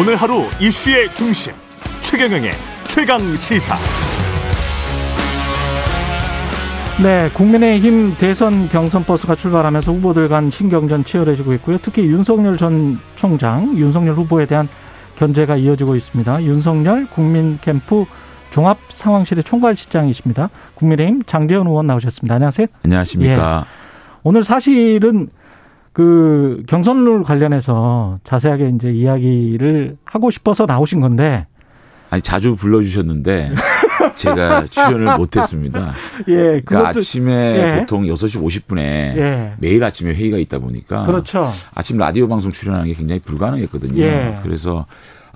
오늘 하루 이슈의 중심 최경영의 최강 시사. 네, 국민의힘 대선 경선 버스가 출발하면서 후보들 간 신경전 치열해지고 있고요. 특히 윤석열 전 총장, 윤석열 후보에 대한 견제가 이어지고 있습니다. 윤석열 국민 캠프 종합 상황실의 총괄실장이십니다. 국민의힘 장재현 의원 나오셨습니다. 안녕하세요. 안녕하십니까. 예. 오늘 사실은 그 경선룰 관련해서 자세하게 이제 이야기를 하고 싶어서 나오신 건데 아니 자주 불러주셨는데 제가 출연을 못했습니다. 예, 그러니까 아침에 예. 보통 6시 50분에 예. 매일 아침에 회의가 있다 보니까 그렇죠. 아침 라디오 방송 출연하는 게 굉장히 불가능했거든요. 예. 그래서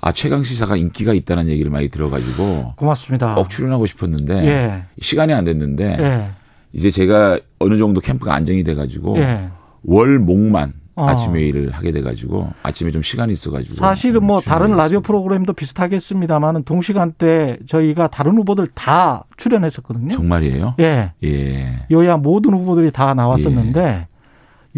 아 최강 시사가 인기가 있다는 얘기를 많이 들어가지고 고맙습니다. 꼭 출연하고 싶었는데 예. 시간이 안 됐는데 예. 이제 제가 어느 정도 캠프가 안정이 돼가지고 예. 월 목만 어. 아침 회의를 하게 돼가지고 아침에 좀 시간이 있어가지고 사실은 뭐 다른 라디오. 프로그램도 비슷하겠습니다만은 동시간대 저희가 다른 후보들 다 출연했었거든요. 정말이에요? 예. 예. 여야 모든 후보들이 다 나왔었는데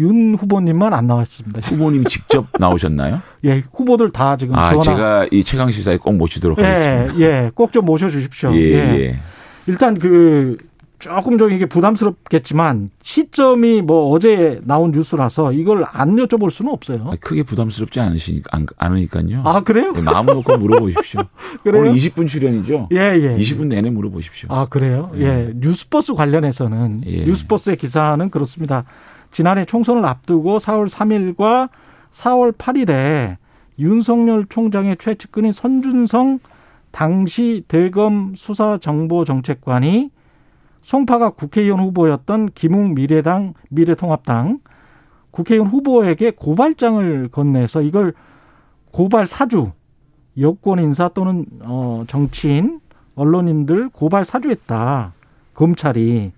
윤 후보님만 안 나왔습니다. 후보님 직접 나오셨나요? 예, 후보들 다 지금 아, 전화 제가 이 최강 시사에 꼭 모시도록 예, 하겠습니다. 예, 꼭 좀 모셔 주십시오. 예, 예. 일단 그 조금 좀 이게 부담스럽겠지만 시점이 뭐 어제 나온 뉴스라서 이걸 안 여쭤볼 수는 없어요. 아, 크게 부담스럽지 않으시니까 안, 않으니까요. 아 그래요? 예, 마음 놓고 물어보십시오. 그래요? 오늘 20분 출연이죠? 예, 예. 20분 내내 물어보십시오. 아 그래요? 예. 뉴스버스 관련해서는 예. 뉴스버스의 기사는 그렇습니다. 지난해 총선을 앞두고 4월 3일과 4월 8일에 윤석열 총장의 최측근인 손준성 당시 대검 수사정보정책관이 송파가 국회의원 후보였던 김웅 미래당 미래통합당. 국회의원 후보에게 고발장을 건네서 이걸 고발 사주 여권 인사 또는 어 정치인 언론인들 고발 사주했다. 검찰이.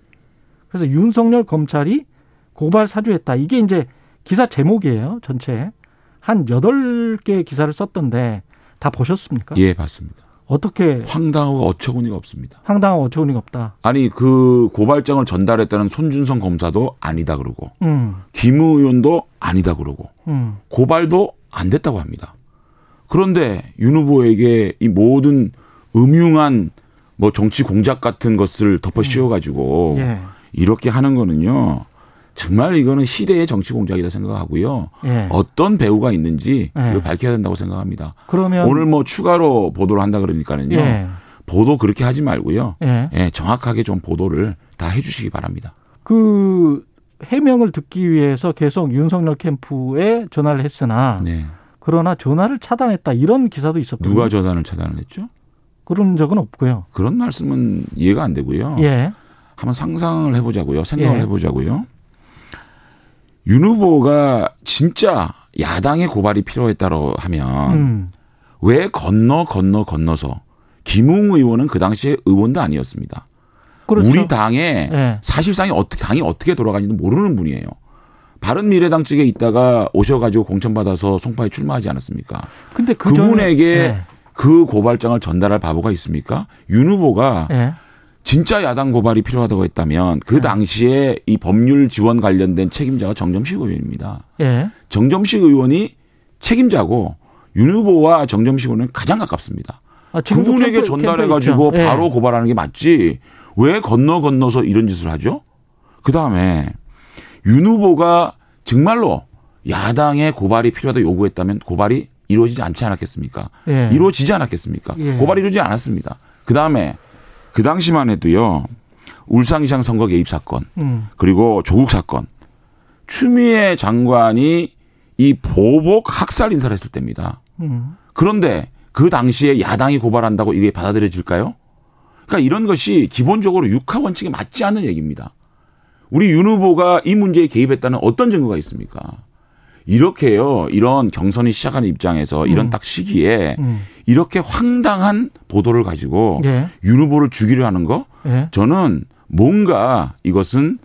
그래서 윤석열 검찰이 고발 사주했다. 이게 이제 기사 제목이에요 전체. 한 여덟 개 기사를 썼던데 다 보셨습니까? 예, 봤습니다. 어떻게 황당하고 어처구니가 없습니다. 황당한 어처구니가 없다. 아니, 그 고발장을 전달했다는 손준성 검사도 아니다 그러고, 음, 김 의원도 아니다 그러고, 음, 고발도 안 됐다고 합니다. 그런데 윤 후보에게 이 모든 음흉한 뭐 정치 공작 같은 것을 덮어 씌워 가지고 예, 이렇게 하는 거는요. 정말 이거는 시대의 정치 공작이다 생각하고요. 예. 어떤 배우가 있는지 예. 이걸 밝혀야 된다고 생각합니다. 그러면 오늘 뭐 추가로 보도를 한다 그러니까는요. 예, 보도 그렇게 하지 말고요. 예. 예, 정확하게 좀 보도를 다 해주시기 바랍니다. 그 해명을 듣기 위해서 계속 윤석열 캠프에 전화를 했으나 네. 그러나 전화를 차단했다 이런 기사도 있었거든요. 누가 전화를 차단을 했죠? 그런 적은 없고요. 그런 말씀은 이해가 안 되고요. 예, 한번 상상을 해보자고요. 생각을 예. 해보자고요. 윤 후보가 진짜 야당의 고발이 필요했다고 하면 음, 왜 건너 건너 건너서 김웅 의원은 그 당시에 의원도 아니었습니다. 그렇죠. 우리 당에 예. 사실상이 어떻게 당이 어떻게 돌아가는지도 모르는 분이에요. 바른 미래당 측에 있다가 오셔가지고 공천 받아서 송파에 출마하지 않았습니까? 근데 그 그분에게 전에, 그 고발장을 전달할 바보가 있습니까? 윤 후보가 예, 예. 진짜 야당 고발이 필요하다고 했다면 그 네. 당시에 이 법률 지원 관련된 책임자가 정점식 의원입니다. 예. 정점식 의원이 책임자고 윤 후보와 정점식 의원은 가장 가깝습니다. 아, 그분에게 전달해 가지고. 예. 바로 고발하는 게 맞지. 왜 건너 건너서 이런 짓을 하죠? 그 다음에 윤 후보가 정말로 야당의 고발이 필요하다 요구했다면 고발이 이루어지지 않지 않았겠습니까? 예. 이루어지지 않았겠습니까? 예. 고발이 이루어지지 않았습니다. 그 다음에 그 당시만 해도요. 울산시장 선거 개입 사건 음, 그리고 조국 사건 추미애 장관이 이 보복 학살 인사를 했을 때입니다. 음. 그런데 그 당시에 야당이 고발한다고 이게 받아들여질까요? 그러니까 이런 것이 기본적으로 육하 원칙에 맞지 않는 얘기입니다. 우리 윤 후보가 이 문제에 개입했다는 어떤 증거가 있습니까? 이렇게요, 이런 경선이 시작하는 입장에서 이런 음. 딱 시기에 음. 이렇게 황당한 보도를 가지고 예. 윤 후보를 죽이려 하는 거 예. 저는 뭔가 이것은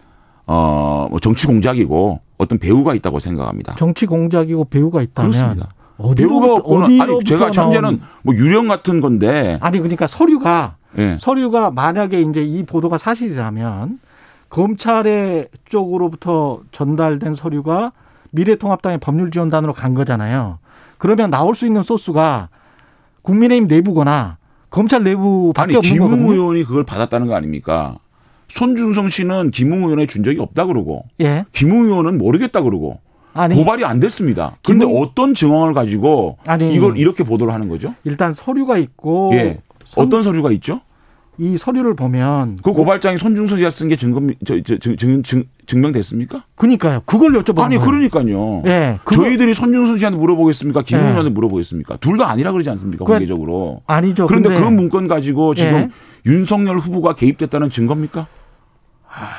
어뭐 정치 공작이고 어떤 배우가 있다고 생각합니다. 정치 공작이고 배우가 있다면 그렇습니다. 어디로 배우가 없고는 아니 제가 나온- 뭐 유령 같은 건데 아니 그러니까 서류가 예. 서류가 만약에 이제 이 보도가 사실이라면 검찰의 쪽으로부터 전달된 서류가 미래통합당의 법률지원단으로 간 거잖아요. 그러면 나올 수 있는 소스가 국민의힘 내부거나 검찰 내부밖에 아니 없는 김웅 거거든요. 의원이 그걸 받았다는 거 아닙니까? 손준성 씨는 김웅 의원에 준 적이 없다 그러고 예. 김웅 의원은 모르겠다 그러고 아니 고발이 안 됐습니다. 근데 김웅- 어떤 증언을 가지고 아니 이걸 이렇게 보도를 하는 거죠? 일단 서류가 있고 예. 선- 어떤 서류가 있죠? 이 서류를 보면 그 고발장이 손준성 씨가 쓴 게 증거 저, 저, 증, 증, 증, 증 명됐습니까? 그니까요. 그걸 여쭤보는 아니. 그러니까요. 예. 그거- 저희들이 손준성 씨한테 물어보겠습니까? 김웅 예. 의원한테 물어보겠습니까? 둘 다 아니라 그러지 않습니까? 그건- 공개적으로. 아니죠. 그런데 근데 그 문건 가지고 지금 예. 윤석열 후보가 개입됐다는 증거입니까?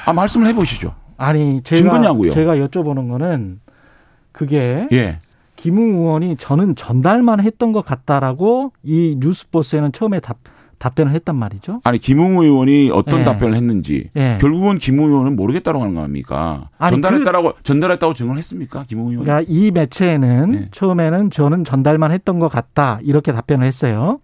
아 말씀을 해보시죠. 아니 제가 증거냐고요? 제가 여쭤보는 거는 그게 예. 김웅 의원이 저는 전달만 했던 것 같다라고 이 뉴스버스에는 처음에 답, 답변을 했단 말이죠. 아니 김웅 의원이 어떤 예. 답변을 했는지 예. 결국은 김웅 의원은 모르겠다고 하는 거 아닙니까? 아니, 전달했다라고 전달했다고 증언했습니까? 김웅 의원? 그러니까 이 매체에는 예. 처음에는 저는 전달만 했던 것 같다 이렇게 답변을 했어요.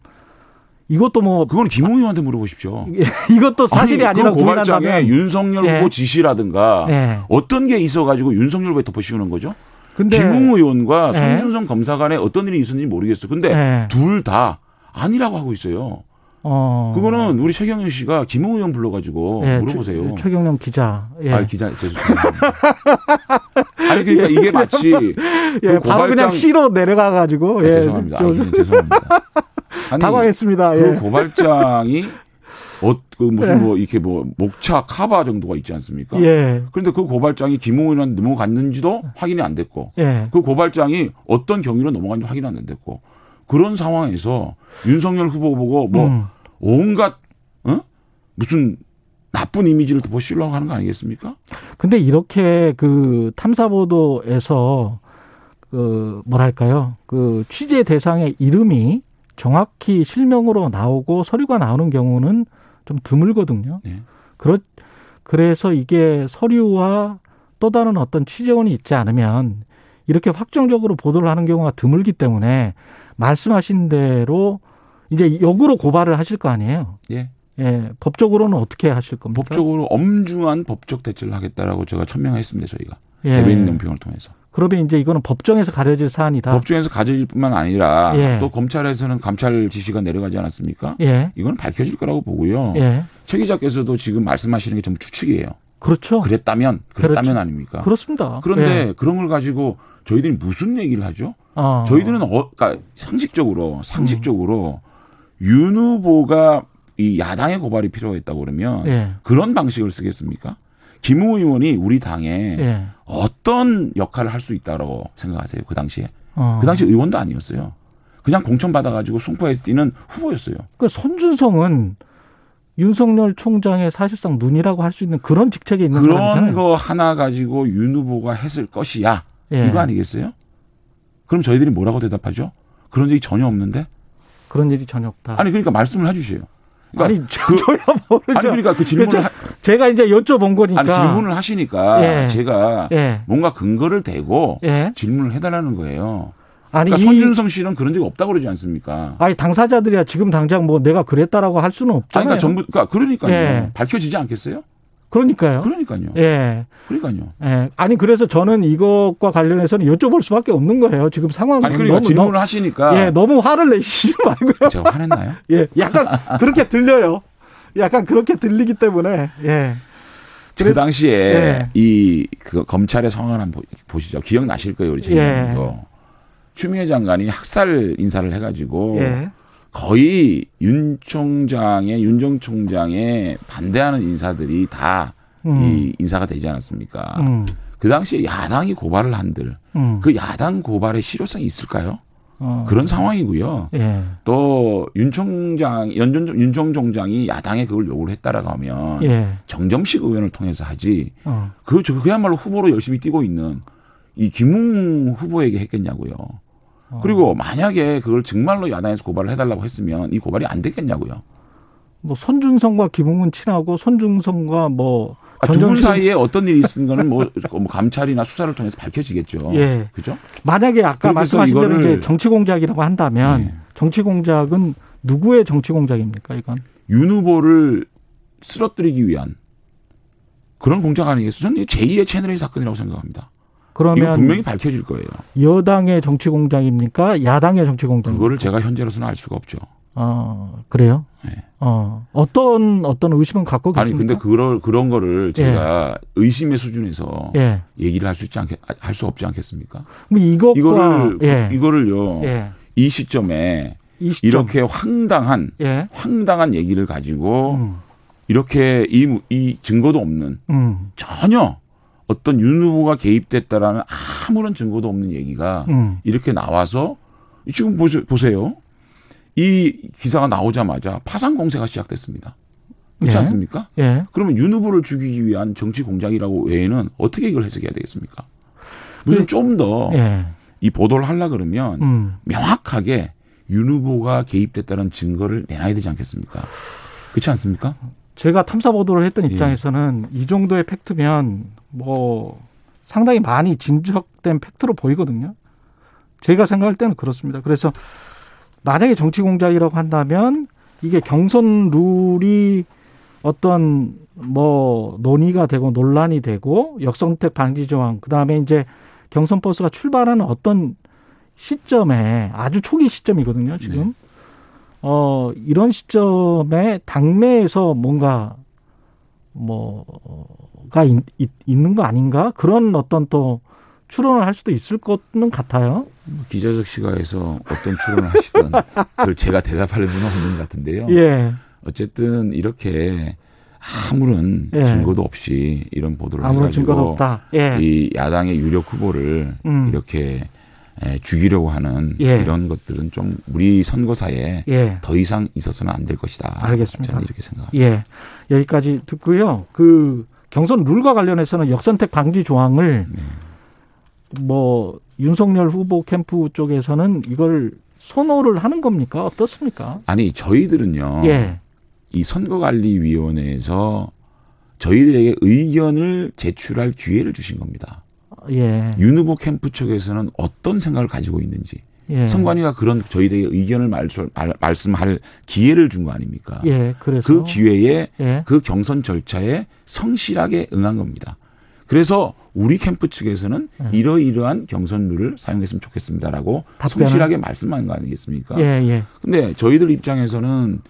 이것도 뭐 그건 김웅 의원한테 물어보십시오. 이것도 사실이 아니, 아니라고 그 고발장에 부인한다면 윤석열 예. 후보 지시라든가 예. 어떤 게 있어가지고 윤석열 후보에 덮어씌우는 거죠? 근데 김웅 의원과 예. 손준성 검사 간에 어떤 일이 있었는지 모르겠어. 근데 예. 둘다 아니라고 하고 있어요. 어. 그거는 우리 최경영 씨가 김웅 의원 불러가지고 예, 물어보세요. 최, 최경영 기자. 예. 아 기자 죄송합니다. 아니 그러니까 이게 마치 예, 그 바로 그냥 고발장- C로 내려가 가지고 아, 예. 죄송합니다. 아, 좀 그냥 죄송합니다. 아니 당황했습니다. 그 예. 고발장이 어, 그 무슨 예. 뭐 이렇게 뭐 목차 카바 정도가 있지 않습니까? 예. 그런데 그 고발장이 김웅 의원한테 넘어갔는지도 확인이 안 됐고 예. 그 고발장이 어떤 경위로 넘어갔는지 확인이 안 됐고 그런 상황에서 윤석열 후보 보고 뭐 음. 온갖 어? 무슨 나쁜 이미지를 덮어씌우려고 하는 거 아니겠습니까? 근데 이렇게 그 탐사 보도에서 그 뭐랄까요? 그 취재 대상의 이름이 정확히 실명으로 나오고 서류가 나오는 경우는 좀 드물거든요. 네. 그렇 그래서 이게 서류와 또 다른 어떤 취재원이 있지 않으면 이렇게 확정적으로 보도를 하는 경우가 드물기 때문에 말씀하신 대로 이제 역으로 고발을 하실 거 아니에요. 예. 예, 법적으로는 어떻게 하실 겁니까? 법적으로 엄중한 법적 대처를 하겠다라고 제가 천명했습니다 저희가 예. 대변인 논평을 통해서 그러면 이제 이거는 법정에서 가려질 사안이다. 법정에서 가져질 뿐만 아니라 예. 또 검찰에서는 감찰 지시가 내려가지 않았습니까? 예, 이건 밝혀질 거라고 보고요. 예, 최 기자께서도 지금 말씀하시는 게 전부 추측이에요. 그렇죠. 그랬다면 그랬다면 그렇죠. 아닙니까? 그렇습니다. 그런데 예. 그런 걸 가지고 저희들이 무슨 얘기를 하죠? 어. 저희들은 어, 그러니까 상식적으로 상식적으로 윤 후보가 이 야당의 고발이 필요했다고 그러면 예, 그런 방식을 쓰겠습니까? 김우 의원이 우리 당에 예, 어떤 역할을 할 수 있다고 생각하세요? 그 당시에 어. 그 당시 의원도 아니었어요. 그냥 공천 받아가지고 송파에서 뛰는 후보였어요. 그 손준성은 윤석열 총장의 사실상 눈이라고 할 수 있는 그런 직책에 있는 그런 사람이잖아요. 거 하나 가지고 윤 후보가 했을 것이야. 예. 이거 아니겠어요? 그럼 저희들이 뭐라고 대답하죠? 그런 적이 전혀 없는데? 그런 일이 전혀 없다. 아니 그러니까 말씀을 해주세요. 그러니까 아니, 저, 그- 저야 모르죠. 아니 그러니까 그 질문을 그렇죠. 하, 제가 이제 여쭤본 거니까. 아니 질문을 하시니까 예. 제가 예, 뭔가 근거를 대고 예. 질문을 해달라는 거예요. 아니 그러니까 이 손준성 씨는 그런 적이 없다고 그러지 않습니까? 아니 당사자들이야 지금 당장 뭐 내가 그랬다라고 할 수는 아니, 없잖아요. 그러니까 정부, 그러니까 그러니까요. 예. 밝혀지지 않겠어요? 그러니까요. 그러니까요. 예. 그러니까요. 예. 아니 그래서 저는 이것과 관련해서는 여쭤볼 수밖에 없는 거예요. 지금 상황은 아니 그러니까 너무 질문을 너무, 하시니까 예, 너무 화를 내시지 말고요. 제가 화냈나요? 예, 약간 그렇게 들려요. 약간 그렇게 들리기 때문에 예, 그 당시에 예. 이그 검찰의 상황을 한번 보- 보시죠. 기억나실 거예요, 우리 예. 재님도 추미애 장관이 학살 인사를 해 가지고 예, 거의 윤 총장의 윤전 총장에 반대하는 인사들이 다이 음, 인사가 되지 않았습니까? 음, 그 당시에 야당이 고발을 한들 음, 그 야당 고발의 실효성이 있을까요? 어, 그런 상황이고요. 예, 또윤 총장, 연전 윤정 총장이 야당에 그걸 요구를 했다라고 하면 예, 정점식 의원을 통해서 하지. 어, 그 저- 그야말로 후보로 열심히 뛰고 있는 이 김웅 후보에게 했겠냐고요. 어. 그리고 만약에 그걸 정말로 야당에서 고발을 해달라고 했으면 이 고발이 안 됐겠냐고요. 뭐 손준성과 김웅은 친하고 손준성과 뭐 아, 두분 전정식- 사이에 어떤 일이 거는 뭐, 뭐 감찰이나 수사를 통해서 밝혀지겠죠. 예. 그죠? 만약에 아까 말씀하신 대로 이제 정치 공작이라고 한다면 네. 정치 공작은 누구의 정치 공작입니까 이건? 윤 후보를 쓰러뜨리기 위한 그런 공작 아니겠어요? 저는 이 제2의 채널A 사건이라고 생각합니다. 그러면 분명히 밝혀질 거예요. 여당의 정치 공작입니까? 야당의 정치 공작? 그거를 제가 현재로서는 알 수가 없죠. 어, 그래요? 네. 어, 어떤, 어떤 의심은 갖고 아니 계십니까? 근데 그런 그런 거를 제가 의심의 수준에서 예. 얘기를 할 수 있지 않겠 할 수 없지 않겠습니까? 그럼 이것과, 이거를 예. 이거를요 예. 이 시점에 이 시점. 이렇게 황당한 예. 황당한 얘기를 가지고 음, 이렇게 이, 무- 이 증거도 없는 음, 전혀 어떤 윤 후보가 개입됐다라는 아무런 증거도 없는 얘기가 음. 이렇게 나와서 지금 보세- 보세요. 이 기사가 나오자마자 파상 공세가 시작됐습니다. 그렇지 예. 않습니까? 예. 그러면 윤 후보를 죽이기 위한 정치 공작이라고 외에는 어떻게 이걸 해석해야 되겠습니까? 무슨 좀 더이 예. 보도를 하려 그러면 음. 명확하게 윤 후보가 개입됐다는 증거를 내놔야 되지 않겠습니까? 그렇지 않습니까? 제가 탐사 보도를 했던 예. 입장에서는 이 정도의 팩트면 뭐 상당히 많이 진척된 팩트로 보이거든요. 제가 생각할 때는 그렇습니다. 그래서 만약에 정치 공작이라고 한다면 이게 경선 룰이 어떤 뭐 논의가 되고 논란이 되고 역선택 방지 조항 그다음에 이제 경선 버스가 출발하는 어떤 시점에 아주 초기 시점이거든요, 지금. 네. 어, 이런 시점에 당내에서 뭔가 뭐가 있, 있는 거 아닌가? 그런 어떤 또 추론을 할 수도 있을 것는 같아요. 기자적 시각에서 어떤 추론을 하시든 그걸 제가 대답할 분은 없는 것 같은데요. 예. 어쨌든 이렇게 아무런 예. 증거도 없이 이런 보도를 아무런 해가지고 증거도 없다. 예. 이 야당의 유력 후보를 음. 이렇게 에, 죽이려고 하는 예. 이런 것들은 좀 우리 선거사에 예. 더 이상 있어서는 안 될 것이다. 알겠습니다. 저는 이렇게 생각합니다. 예. 여기까지 듣고요. 그 경선 룰과 관련해서는 역선택 방지 조항을 네. 뭐 윤석열 후보 캠프 쪽에서는 이걸 선호를 하는 겁니까? 어떻습니까? 아니 저희들은요. 예. 이 선거관리위원회에서 저희들에게 의견을 제출할 기회를 주신 겁니다. 예. 윤 후보 캠프 측에서는 어떤 생각을 가지고 있는지 예. 선관위가 그런 저희들에게 의견을 말씀, 말- 말씀할 기회를 준 거 아닙니까? 예. 그래서 그 기회에 예. 그 경선 절차에 성실하게 응한 겁니다. 그래서 우리 캠프 측에서는 예. 이러이러한 경선 룰을 사용했으면 좋겠습니다라고 답변을? 성실하게 말씀한 거 아니겠습니까? 예. 예. 근데 저희들 입장에서는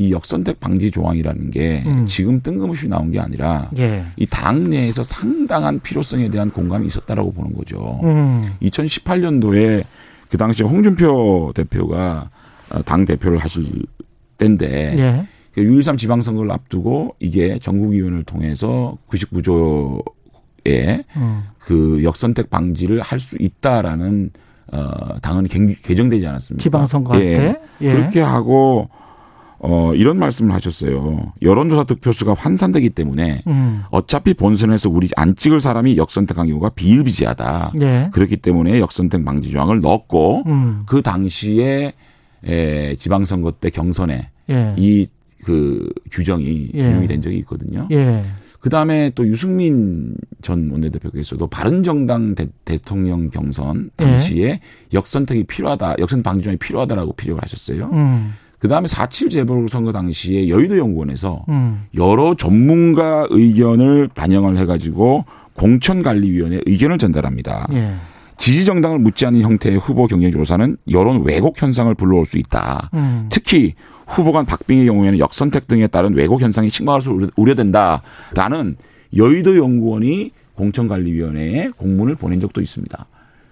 이 역선택 방지 조항이라는 게 음. 지금 뜬금없이 나온 게 아니라 예. 이 당내에서 상당한 필요성에 대한 공감이 있었다라고 보는 거죠. 음. 2018년도에 그 당시에 홍준표 대표가 어, 당 대표를 하실 때인데 예. 그6.13 지방선거를 앞두고 이게 전국위원회를 통해서 99조에 음. 그 역선택 방지를 할 수 있다라는 어 개- 개정되지 않았습니까? 지방선거 할 예. 때. 예. 그렇게 하고 어 이런 말씀을 하셨어요. 여론조사 득표수가 환산되기 때문에 음. 어차피 본선에서 우리 안 찍을 사람이 역선택한 경우가 비일비재하다. 예. 그렇기 때문에 역선택 방지 조항을 넣었고 음. 그 당시에 에, 지방선거 때 경선에 예. 이그 규정이 예. 준용이 된 적이 있거든요. 예. 그 다음에 또 유승민 전 원내대표께서도 바른정당 대, 대통령 경선 예. 당시에 역선택이 필요하다, 역선 방지 조항이 필요하다라고 필요를 하셨어요. 음. 그 다음에 4.7 재보궐선거 당시에 여의도 연구원에서 음. 여러 전문가 의견을 반영을 해가지고 공천관리위원회 의견을 전달합니다. 예. 지지 정당을 묻지 않은 형태의 후보 경쟁 조사는 여론 왜곡 현상을 불러올 수 있다. 음. 특히 후보 간 박빙의 경우에는 역선택 등에 따른 왜곡 현상이 심각할 수 우려- 우려된다라는 여의도 연구원이 공천관리위원회에 공문을 보낸 적도 있습니다.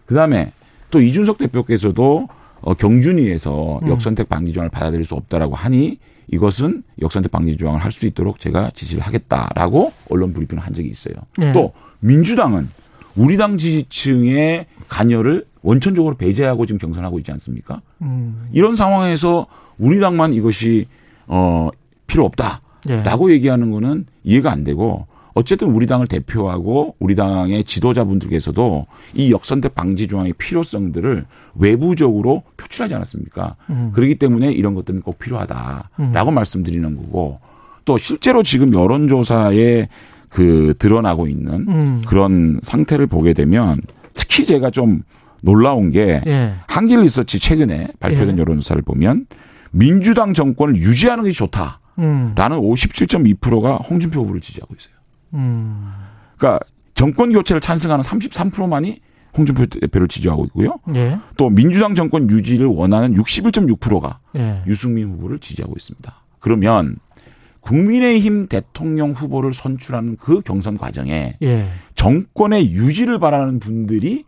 그다음에 또 이준석 대표께서도 어, 경준위에서 음. 역선택 방지 조항을 받아들일 수 없다라고 하니 이것은 역선택 방지 조항을 할 수 있도록 제가 지시를 하겠다라고 언론 브리핑을 한 적이 있어요. 예. 또 민주당은 우리 당 지지층의 관여를 원천적으로 배제하고 지금 경선하고 있지 않습니까? 음. 이런 상황에서 우리 당만 이것이 어 필요 없다라고 예. 얘기하는 거는 이해가 안 되고 어쨌든 우리 당을 대표하고 우리 당의 지도자분들께서도 이 역선택 방지 조항의 필요성들을 외부적으로 표출하지 않았습니까? 음. 그렇기 때문에 이런 것들은 꼭 필요하다라고 음. 말씀드리는 거고 또 실제로 지금 여론조사에 그 드러나고 있는 음. 그런 상태를 보게 되면 특히 제가 좀 놀라운 게 예. 한길 리서치 최근에 발표된 예. 여론조사를 보면 민주당 정권을 유지하는 것이 좋다라는 음. 57.2%가 홍준표 후보를 지지하고 있어요. 음. 그러니까 정권 교체를 찬성하는 33%만이 홍준표 대표를 지지하고 있고요. 예. 또 민주당 정권 유지를 원하는 61.6%가 예. 유승민 후보를 지지하고 있습니다. 그러면 국민의힘 대통령 후보를 선출하는 그 경선 과정에 예. 정권의 유지를 바라는 분들이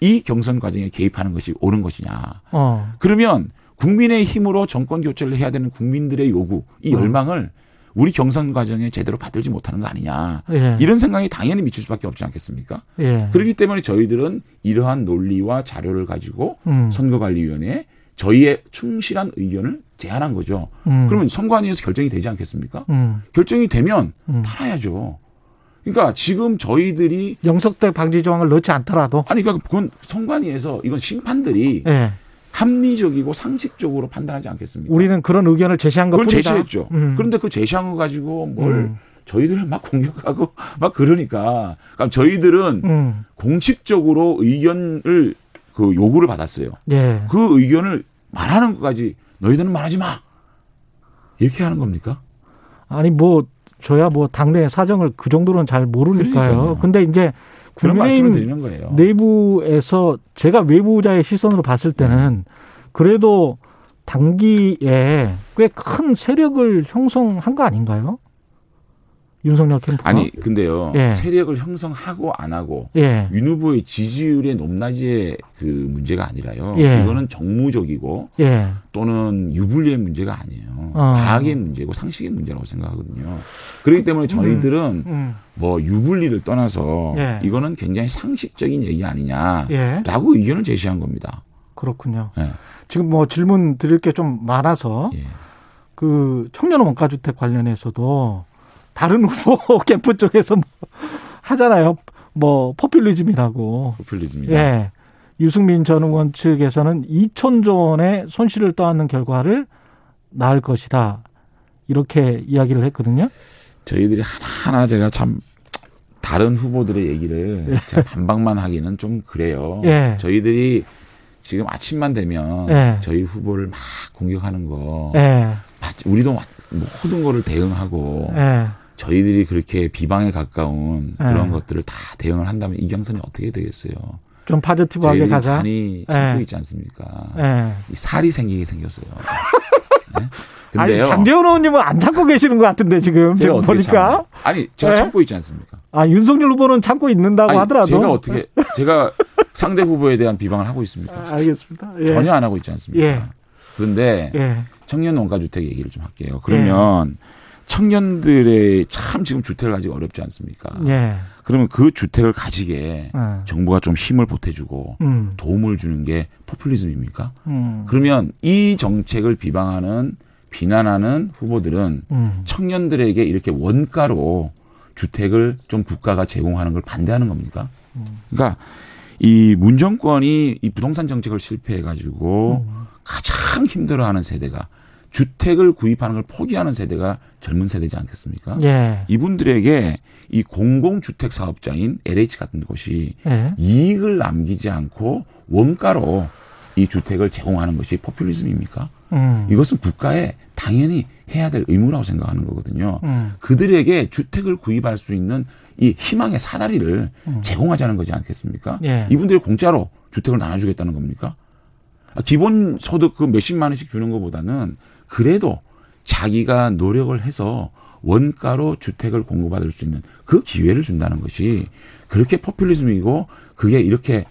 이 경선 과정에 개입하는 것이 옳은 것이냐. 어. 그러면 국민의힘으로 정권 교체를 해야 되는 국민들의 요구, 이 어. 열망을 우리 경선 과정에 제대로 받들지 못하는 거 아니냐. 예. 이런 생각이 당연히 미칠 수밖에 없지 않겠습니까? 예. 그렇기 때문에 저희들은 이러한 논리와 자료를 가지고 음. 선거관리위원회에 저희의 충실한 의견을 제안한 거죠. 음. 그러면 선관위에서 결정이 되지 않겠습니까? 음. 결정이 되면 음. 따라야죠. 그러니까 지금 저희들이 영석대 방지 조항을 넣지 않더라도 아니 그러니까 그건 선관위에서 이건 심판들이 예. 합리적이고 상식적으로 판단하지 않겠습니까? 우리는 그런 의견을 제시한 그걸 것뿐이다. 제시했죠. 음. 그런데 그 제시한 거 가지고 뭘 음. 저희들을 막 공격하고 막 그러니까 그러니까 저희들은 음. 공식적으로 의견을 그 요구를 받았어요. 예. 그 의견을 말하는 것까지 너희들은 말하지 마. 이렇게 하는 겁니까? 아니 뭐 저야 뭐 당내 사정을 그 정도는 잘 모르니까요. 그러니까요. 근데 이제 그런 말씀을 드리는 거예요. 내부에서 제가 외부자의 시선으로 봤을 때는 그래도 단기에 꽤 큰 세력을 형성한 거 아닌가요? 윤석열 캠프가 아니 근데요 예. 세력을 형성하고 안 하고 예. 윤 후보의 지지율의 높낮이의 그 문제가 아니라요. 예. 이거는 정무적이고 예. 또는 유불리의 문제가 아니에요. 어. 과학의 문제고 상식의 문제라고 생각하거든요. 그렇기 때문에 저희들은 음. 뭐 유불리를 떠나서 예. 이거는 굉장히 상식적인 얘기 아니냐라고 예. 의견을 제시한 겁니다. 그렇군요. 예. 지금 뭐 질문 드릴 게 좀 많아서 예. 그 청년 원가주택 관련해서도 다른 후보 캠프 쪽에서 뭐 하잖아요. 뭐 포퓰리즘이라고. 포퓰리즘이다. 예. 유승민 전 의원 측에서는 2천조 원의 손실을 떠안는 결과를 낳을 것이다. 이렇게 이야기를 했거든요. 저희들이 하나하나 제가 참 다른 후보들의 얘기를 제가 반박만 하기는 좀 그래요. 예. 저희들이 지금 아침만 되면 예. 저희 후보를 막 공격하는 거 예. 맞- 우리도 모든 거를 대응하고 예. 저희들이 그렇게 비방에 가까운 예. 그런 것들을 다 대응을 한다면 이 경선이 어떻게 되겠어요? 좀 파지티브하게 가자. 많이 참고 예. 있지 않습니까? 예. 이 살이 생기게 생겼어요. 네? 근데요. 장재원 의원님은 안 참고 계시는 것 같은데 지금 제가 지금 보니까 참아요? 아니 제가 예? 참고 있지 않습니까? 아 윤석열 후보는 참고 있는다고 아니, 하더라도 제가 어떻게 제가 상대 후보에 대한 비방을 하고 있습니까? 아, 알겠습니다. 예. 전혀 안 하고 있지 않습니까? 예. 그런데 예. 청년 원가주택 얘기를 좀 할게요. 그러면 청년들의 참 지금 주택을 가지기 어렵지 않습니까? 예. 그러면 그 주택을 가지게 어. 정부가 좀 힘을 보태주고 음. 도움을 주는 게 포퓰리즘입니까? 음. 그러면 이 정책을 비방하는 비난하는 후보들은 음. 청년들에게 이렇게 원가로 주택을 좀 국가가 제공하는 걸 반대하는 겁니까? 그러니까 이 문정권이 이 부동산 정책을 실패해 가지고 음. 가장 힘들어하는 세대가 주택을 구입하는 걸 포기하는 세대가 젊은 세대지 않겠습니까? 예. 이분들에게 이 공공주택 사업자인 LH 같은 곳이 예. 이익을 남기지 않고 원가로 이 주택을 제공하는 것이 포퓰리즘입니까? 음. 이것은 국가에 당연히 해야 될 의무라고 생각하는 거거든요. 음. 그들에게 주택을 구입할 수 있는 이 희망의 사다리를 제공하자는 거지 않겠습니까? 음. 예. 이분들이 공짜로 주택을 나눠주겠다는 겁니까? 아, 기본 소득 그 몇십만 원씩 주는 것보다는 그래도 자기가 노력을 해서 원가로 주택을 공급받을 수 있는 그 기회를 준다는 것이 그렇게 포퓰리즘이고 그게 이렇게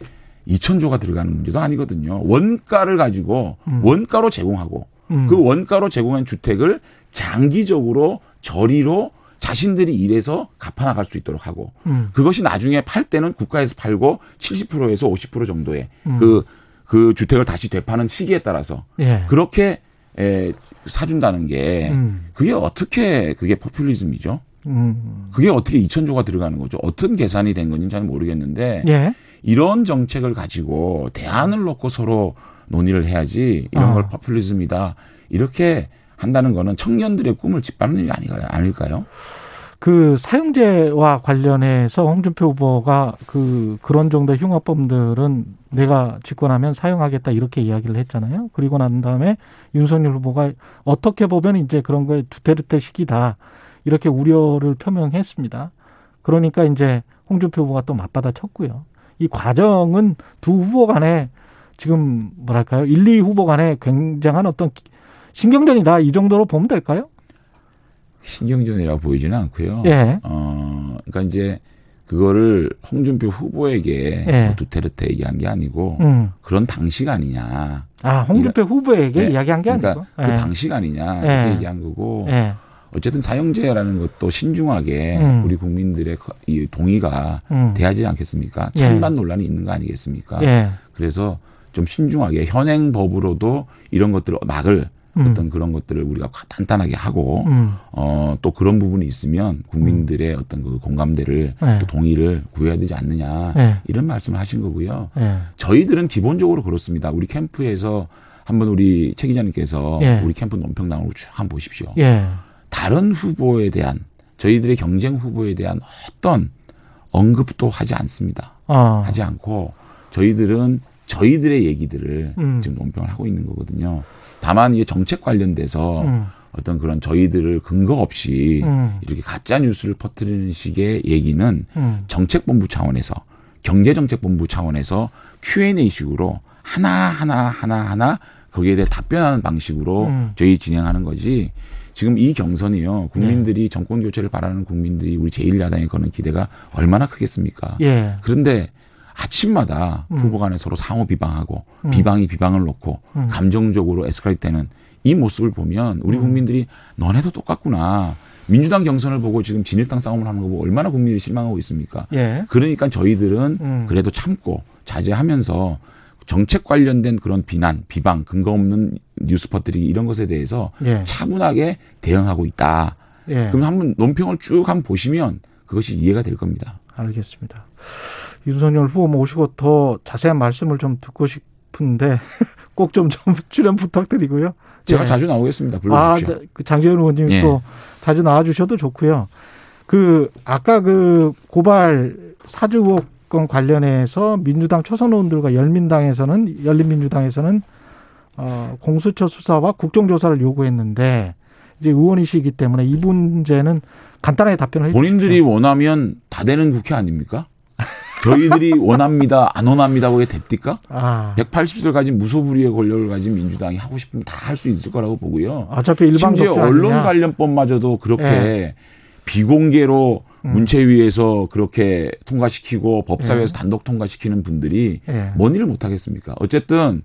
2천조가 들어가는 문제도 아니거든요. 원가를 가지고 원가로 제공하고 음. 그 원가로 제공한 주택을 장기적으로 저리로 자신들이 일해서 갚아나갈 수 있도록 하고 음. 그것이 나중에 팔 때는 국가에서 팔고 70%에서 50% 정도의 음. 그, 그 주택을 다시 되파는 시기에 따라서 예. 그렇게 에, 사준다는 게 음. 그게 어떻게 그게 포퓰리즘이죠? 음. 그게 어떻게 2천조가 들어가는 거죠? 어떤 계산이 된 건지는 잘 모르겠는데 예. 이런 정책을 가지고 대안을 놓고 서로 논의를 해야지 이런 아. 걸 포퓰리즘이다 이렇게 한다는 거는 청년들의 꿈을 짓밟는 일이 아니가- 아닐까요? 그 사용제와 관련해서 홍준표 후보가 그 그런 정도의 흉악범들은 내가 집권하면 사용하겠다 이렇게 이야기를 했잖아요. 그리고 난 다음에 윤석열 후보가 어떻게 보면 이제 그런 거에 두테르테 시기다 이렇게 우려를 표명했습니다. 그러니까 이제 홍준표 후보가 또 맞받아 쳤고요. 이 과정은 두 후보 간에 지금 뭐랄까요? 1, 2 후보 간에 굉장한 어떤 신경전이다. 이 정도로 보면 될까요? 신경전이라 보이지는 않고요. 예. 어, 그러니까 이제 그거를 홍준표 후보에게 예. 뭐 두테르테 얘기한 게 아니고 음. 그런 방식 아니냐. 아, 홍준표 후보에게 예. 이야기한 게 그러니까 아니고. 그 예. 방식 아니냐 예. 이렇게 얘기한 거고 예. 어쨌든 사형제라는 것도 신중하게 음. 우리 국민들의 거- 이 동의가 음. 돼야지 않겠습니까? 예. 찬반 논란이 있는 거 아니겠습니까? 예. 그래서 좀 신중하게 현행 법으로도 이런 것들을 막을 음. 어떤 그런 것들을 우리가 단단하게 하고 음. 어, 또 그런 부분이 있으면 국민들의 어떤 그 공감대를 네. 또 동의를 구해야 되지 않느냐 네. 이런 말씀을 하신 거고요. 예. 저희들은 기본적으로 그렇습니다. 우리 캠프에서 한번 우리 최 기자님께서 예. 우리 캠프 논평당으로 쭉 한번 보십시오. 예. 다른 후보에 대한 저희들의 경쟁 후보에 대한 어떤 언급도 하지 않습니다. 어. 하지 않고 저희들은 저희들의 얘기들을 음. 지금 논평을 하고 있는 거거든요. 다만 이게 정책 관련돼서 음. 어떤 그런 저희들을 근거 없이 음. 이렇게 가짜 뉴스를 퍼뜨리는 식의 얘기는 음. 정책본부 차원에서 경제정책본부 차원에서 Q&A 식으로 하나 하나 하나 하나 거기에 대해 답변하는 방식으로 음. 저희 진행하는 거지. 지금 이 경선이요. 국민들이 정권 교체를 바라는 국민들이 우리 제1야당에 거는 기대가 얼마나 크겠습니까? 예. 그런데 아침마다 음. 후보 간에 서로 상호 비방하고 음. 비방이 비방을 놓고 음. 감정적으로 에스컬레이트 되는 이 모습을 보면 우리 음. 국민들이 너네도 똑같구나. 민주당 경선을 보고 지금 진일당 싸움을 하는 거 보고 얼마나 국민들이 실망하고 있습니까? 예. 그러니까 저희들은 음. 그래도 참고 자제하면서 정책 관련된 그런 비난, 비방, 근거 없는 뉴스 퍼뜨리기 이런 것에 대해서 예. 차분하게 대응하고 있다. 예. 그럼 한번 논평을 쭉 한번 보시면 그것이 이해가 될 겁니다. 알겠습니다. 윤석열 후보 모시고 더 자세한 말씀을 좀 듣고 싶은데 꼭좀좀 출연 부탁드리고요. 제가 예. 자주 나오겠습니다. 아, 불러주십시오. 그 장재현 의원님 예. 또 자주 나와주셔도 좋고요. 그 아까 그 고발 사주 의혹건 관련해서 민주당 초선 의원들과 열민당에서는 열린민주당에서는 어, 공수처 수사와 국정조사를 요구했는데 이제 의원이시기 때문에 이 문제는 간단하게 답변을 해주시죠. 본인들이 원하면 다 되는 국회 아닙니까? 저희들이 원합니다, 안 원합니다, 그게 됩니까? 아, 180석 가진 무소불위의 권력을 가진 민주당이 하고 싶으면 다 할 수 있을 거라고 보고요. 어차피 일반 심지어 언론 아니냐. 관련법마저도 그렇게 예. 비공개로 음. 문체위에서 그렇게 통과시키고 법사위에서 예. 단독 통과시키는 분들이 예. 뭔 일을 못 하겠습니까? 어쨌든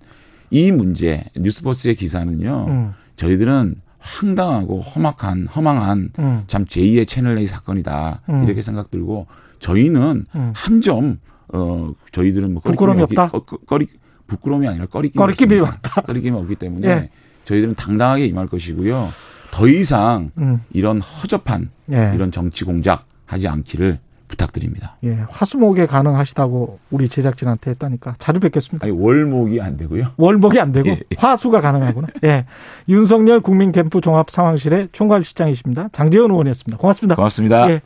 이 문제 뉴스버스의 기사는요. 음, 저희들은 황당하고 험악한 허망한 음, 참 제2의 채널 A 사건이다 음. 이렇게 생각 들고 저희는 음. 한점 어 저희들은 뭐 부끄러움이 없다? 없기- 어, 꺼리 부끄러움이 아니라 꺼리낌이 꺼리낌이 없습니다. 꺼리낌이 없기 때문에 예. 저희들은 당당하게 임할 것이고요. 더 이상 음, 이런 허접한 예. 이런 정치 공작 하지 않기를 부탁드립니다. 예, 화수목에 가능하시다고 우리 제작진한테 했다니까 자주 뵙겠습니다. 아니 월목이 안 되고요. 월목이 안 되고 예, 예. 화수가 가능하구나. 예. 윤석열 국민캠프 종합 상황실의 총괄실장이십니다. 장재현 의원이었습니다. 고맙습니다. 고맙습니다. 예.